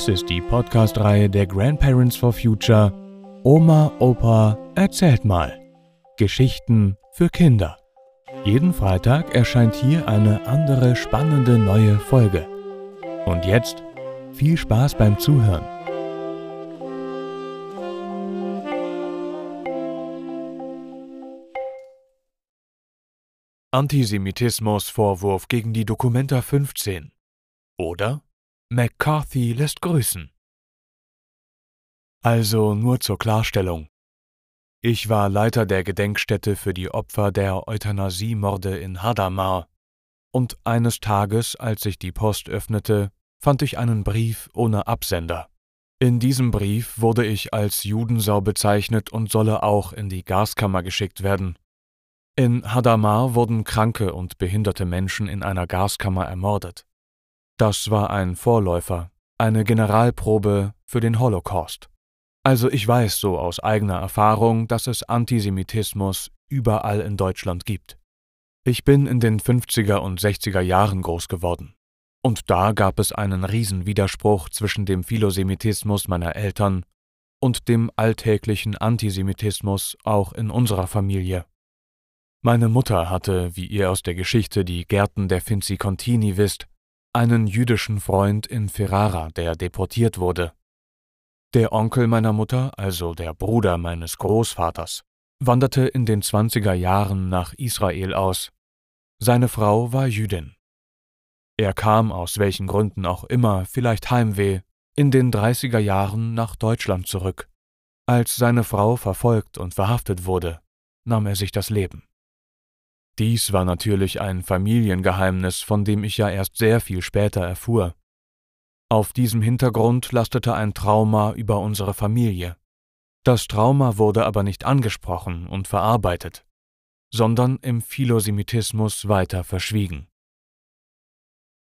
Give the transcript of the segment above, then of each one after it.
Dies ist die Podcast-Reihe der Grandparents for Future Oma, Opa, erzählt mal. Geschichten für Kinder. Jeden Freitag erscheint hier eine andere spannende neue Folge. Und jetzt viel Spaß beim Zuhören. Antisemitismus-Vorwurf gegen die Dokumenta 15. Oder McCarthy lässt grüßen. Also nur zur Klarstellung. Ich war Leiter der Gedenkstätte für die Opfer der Euthanasiemorde in Hadamar, und eines Tages, als ich die Post öffnete, fand ich einen Brief ohne Absender. In diesem Brief wurde ich als Judensau bezeichnet und solle auch in die Gaskammer geschickt werden. In Hadamar wurden kranke und behinderte Menschen in einer Gaskammer ermordet. Das war ein Vorläufer, eine Generalprobe für den Holocaust. Also ich weiß so aus eigener Erfahrung, dass es Antisemitismus überall in Deutschland gibt. Ich bin in den 50er und 60er Jahren groß geworden. Und da gab es einen Riesenwiderspruch zwischen dem Philosemitismus meiner Eltern und dem alltäglichen Antisemitismus auch in unserer Familie. Meine Mutter hatte, wie ihr aus der Geschichte die Gärten der Finzi Contini wisst, einen jüdischen Freund in Ferrara, der deportiert wurde. Der Onkel meiner Mutter, also der Bruder meines Großvaters, wanderte in den zwanziger Jahren nach Israel aus. Seine Frau war Jüdin. Er kam aus welchen Gründen auch immer, vielleicht Heimweh, in den dreißiger Jahren nach Deutschland zurück. Als seine Frau verfolgt und verhaftet wurde, nahm er sich das Leben. Dies war natürlich ein Familiengeheimnis, von dem ich ja erst sehr viel später erfuhr. Auf diesem Hintergrund lastete ein Trauma über unsere Familie. Das Trauma wurde aber nicht angesprochen und verarbeitet, sondern im Philosemitismus weiter verschwiegen.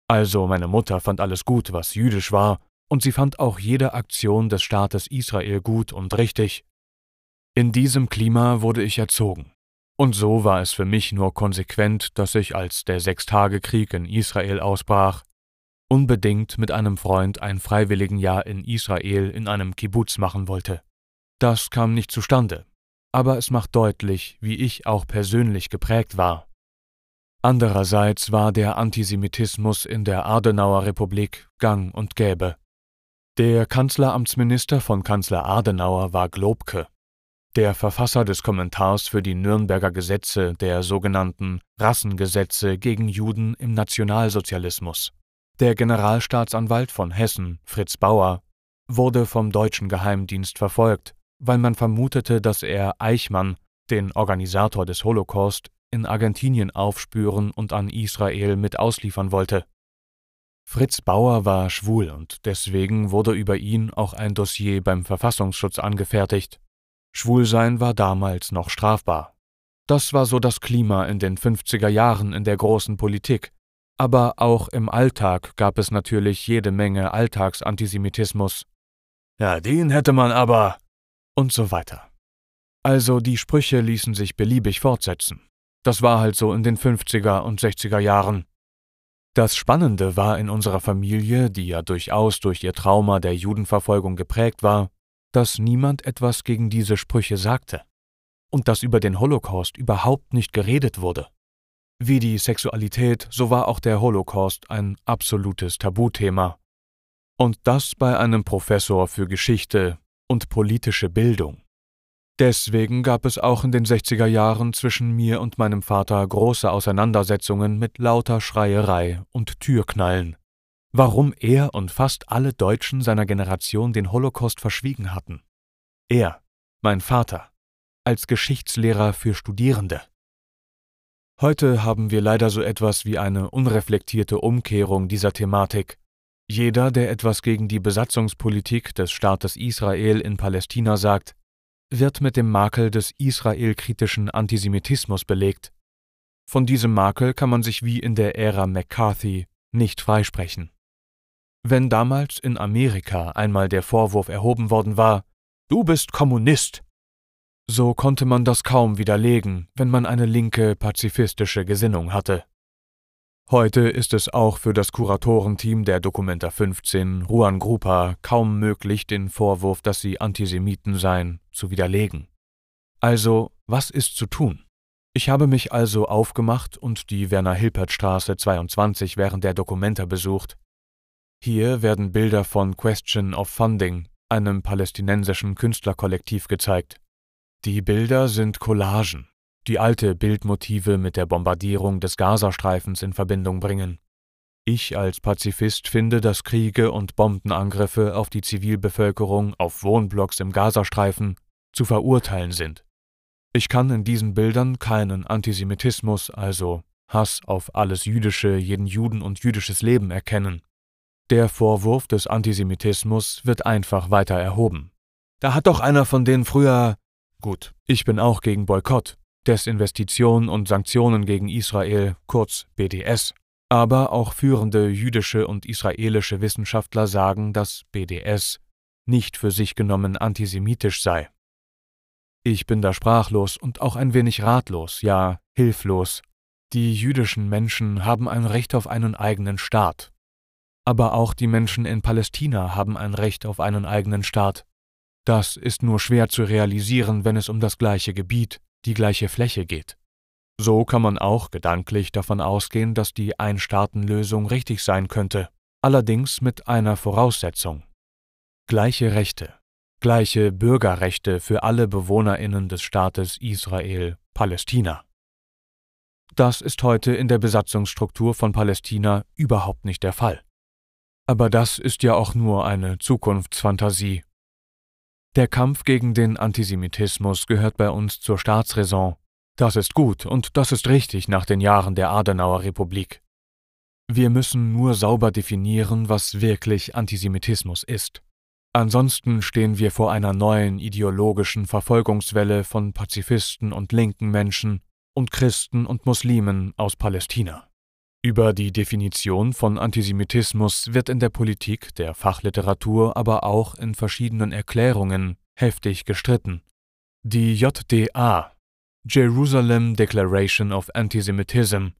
Also meine Mutter fand alles gut, was jüdisch war, und sie fand auch jede Aktion des Staates Israel gut und richtig. In diesem Klima wurde ich erzogen. Und so war es für mich nur konsequent, dass ich, als der Sechstagekrieg in Israel ausbrach, unbedingt mit einem Freund ein Freiwilligenjahr in Israel in einem Kibbutz machen wollte. Das kam nicht zustande, aber es macht deutlich, wie ich auch persönlich geprägt war. Andererseits war der Antisemitismus in der Adenauer Republik gang und gäbe. Der Kanzleramtsminister von Kanzler Adenauer war Globke, der Verfasser des Kommentars für die Nürnberger Gesetze der sogenannten Rassengesetze gegen Juden im Nationalsozialismus. Der Generalstaatsanwalt von Hessen, Fritz Bauer, wurde vom deutschen Geheimdienst verfolgt, weil man vermutete, dass er Eichmann, den Organisator des Holocaust, in Argentinien aufspüren und an Israel mit ausliefern wollte. Fritz Bauer war schwul und deswegen wurde über ihn auch ein Dossier beim Verfassungsschutz angefertigt. Schwulsein war damals noch strafbar. Das war so das Klima in den 50er Jahren in der großen Politik. Aber auch im Alltag gab es natürlich jede Menge Alltagsantisemitismus. Ja, den hätte man aber. und so weiter. Also die Sprüche ließen sich beliebig fortsetzen. Das war halt so in den 50er und 60er Jahren. Das Spannende war in unserer Familie, die ja durchaus durch ihr Trauma der Judenverfolgung geprägt war, dass niemand etwas gegen diese Sprüche sagte und dass über den Holocaust überhaupt nicht geredet wurde. Wie die Sexualität, so war auch der Holocaust ein absolutes Tabuthema. Und das bei einem Professor für Geschichte und politische Bildung. Deswegen gab es auch in den 60er Jahren zwischen mir und meinem Vater große Auseinandersetzungen mit lauter Schreierei und Türknallen warum er und fast alle Deutschen seiner Generation den Holocaust verschwiegen hatten. Er, mein Vater, als Geschichtslehrer für Studierende. Heute haben wir leider so etwas wie eine unreflektierte Umkehrung dieser Thematik. Jeder, der etwas gegen die Besatzungspolitik des Staates Israel in Palästina sagt, wird mit dem Makel des israelkritischen Antisemitismus belegt. Von diesem Makel kann man sich wie in der Ära McCarthy nicht freisprechen. Wenn damals in Amerika einmal der Vorwurf erhoben worden war, du bist Kommunist, so konnte man das kaum widerlegen, wenn man eine linke pazifistische Gesinnung hatte. Heute ist es auch für das Kuratorenteam der Documenta 15 Ruan Grupa kaum möglich, den Vorwurf, dass sie Antisemiten seien, zu widerlegen. Also, was ist zu tun? Ich habe mich also aufgemacht und die Werner-Hilpert-Straße 22 während der Documenta besucht. Hier werden Bilder von Question of Funding, einem palästinensischen Künstlerkollektiv, gezeigt. Die Bilder sind Collagen, die alte Bildmotive mit der Bombardierung des Gazastreifens in Verbindung bringen. Ich als Pazifist finde, dass Kriege und Bombenangriffe auf die Zivilbevölkerung auf Wohnblocks im Gazastreifen zu verurteilen sind. Ich kann in diesen Bildern keinen Antisemitismus, also Hass auf alles Jüdische, jeden Juden und jüdisches Leben erkennen. Der Vorwurf des Antisemitismus wird einfach weiter erhoben. Da hat doch einer von denen früher. Gut, ich bin auch gegen Boykott, Desinvestition und Sanktionen gegen Israel, kurz BDS. Aber auch führende jüdische und israelische Wissenschaftler sagen, dass BDS nicht für sich genommen antisemitisch sei. Ich bin da sprachlos und auch ein wenig ratlos, ja hilflos. Die jüdischen Menschen haben ein Recht auf einen eigenen Staat. Aber auch die Menschen in Palästina haben ein Recht auf einen eigenen Staat. Das ist nur schwer zu realisieren, wenn es um das gleiche Gebiet, die gleiche Fläche geht. So kann man auch gedanklich davon ausgehen, dass die Einstaatenlösung richtig sein könnte, allerdings mit einer Voraussetzung. Gleiche Rechte, gleiche Bürgerrechte für alle Bewohnerinnen des Staates Israel Palästina. Das ist heute in der Besatzungsstruktur von Palästina überhaupt nicht der Fall. Aber das ist ja auch nur eine Zukunftsfantasie, der Kampf gegen den Antisemitismus gehört bei uns zur Staatsräson. Das ist gut und das ist richtig nach den Jahren der Adenauer Republik. Wir müssen nur sauber definieren, was wirklich Antisemitismus ist. Ansonsten stehen wir vor einer neuen ideologischen Verfolgungswelle von Pazifisten und linken Menschen und Christen und Muslimen aus Palästina. Über die Definition von Antisemitismus wird in der Politik, der Fachliteratur, aber auch in verschiedenen Erklärungen heftig gestritten. Die JDA, Jerusalem Declaration of Antisemitism,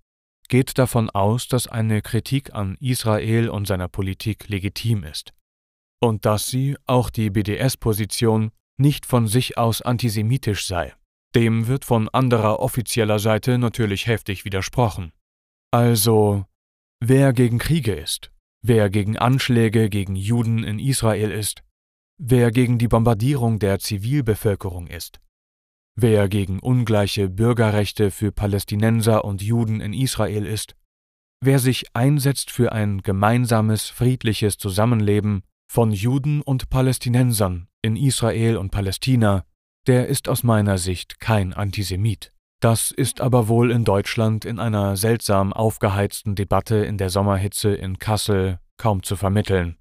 geht davon aus, dass eine Kritik an Israel und seiner Politik legitim ist und dass sie, auch die BDS-Position, nicht von sich aus antisemitisch sei. Dem wird von anderer offizieller Seite natürlich heftig widersprochen. Also, wer gegen Kriege ist, wer gegen Anschläge gegen Juden in Israel ist, wer gegen die Bombardierung der Zivilbevölkerung ist, wer gegen ungleiche Bürgerrechte für Palästinenser und Juden in Israel ist, wer sich einsetzt für ein gemeinsames, friedliches Zusammenleben von Juden und Palästinensern in Israel und Palästina, der ist aus meiner Sicht kein Antisemit. Das ist aber wohl in Deutschland in einer seltsam aufgeheizten Debatte in der Sommerhitze in Kassel kaum zu vermitteln.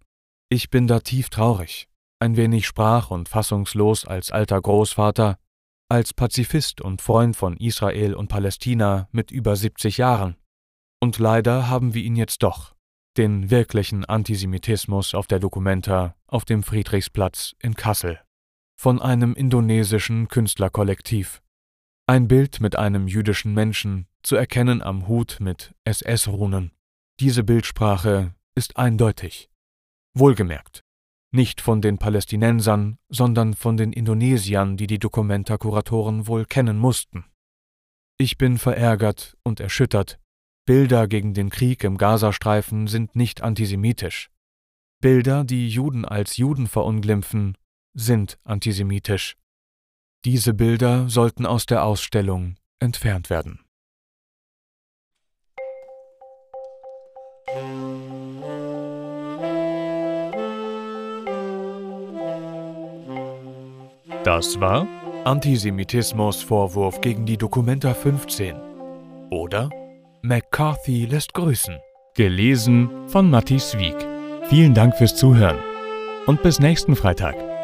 Ich bin da tief traurig, ein wenig sprach- und fassungslos als alter Großvater, als Pazifist und Freund von Israel und Palästina mit über 70 Jahren. Und leider haben wir ihn jetzt doch, den wirklichen Antisemitismus auf der Documenta auf dem Friedrichsplatz in Kassel, von einem indonesischen Künstlerkollektiv. Ein Bild mit einem jüdischen Menschen, zu erkennen am Hut mit SS-Runen. Diese Bildsprache ist eindeutig. Wohlgemerkt, nicht von den Palästinensern, sondern von den Indonesiern, die die Dokumenta-Kuratoren wohl kennen mussten. Ich bin verärgert und erschüttert. Bilder gegen den Krieg im Gazastreifen sind nicht antisemitisch. Bilder, die Juden als Juden verunglimpfen, sind antisemitisch. Diese Bilder sollten aus der Ausstellung entfernt werden. Das war Antisemitismus-Vorwurf gegen die Dokumenta 15 oder McCarthy lässt grüßen. Gelesen von Matti Wieg. Vielen Dank fürs Zuhören und bis nächsten Freitag.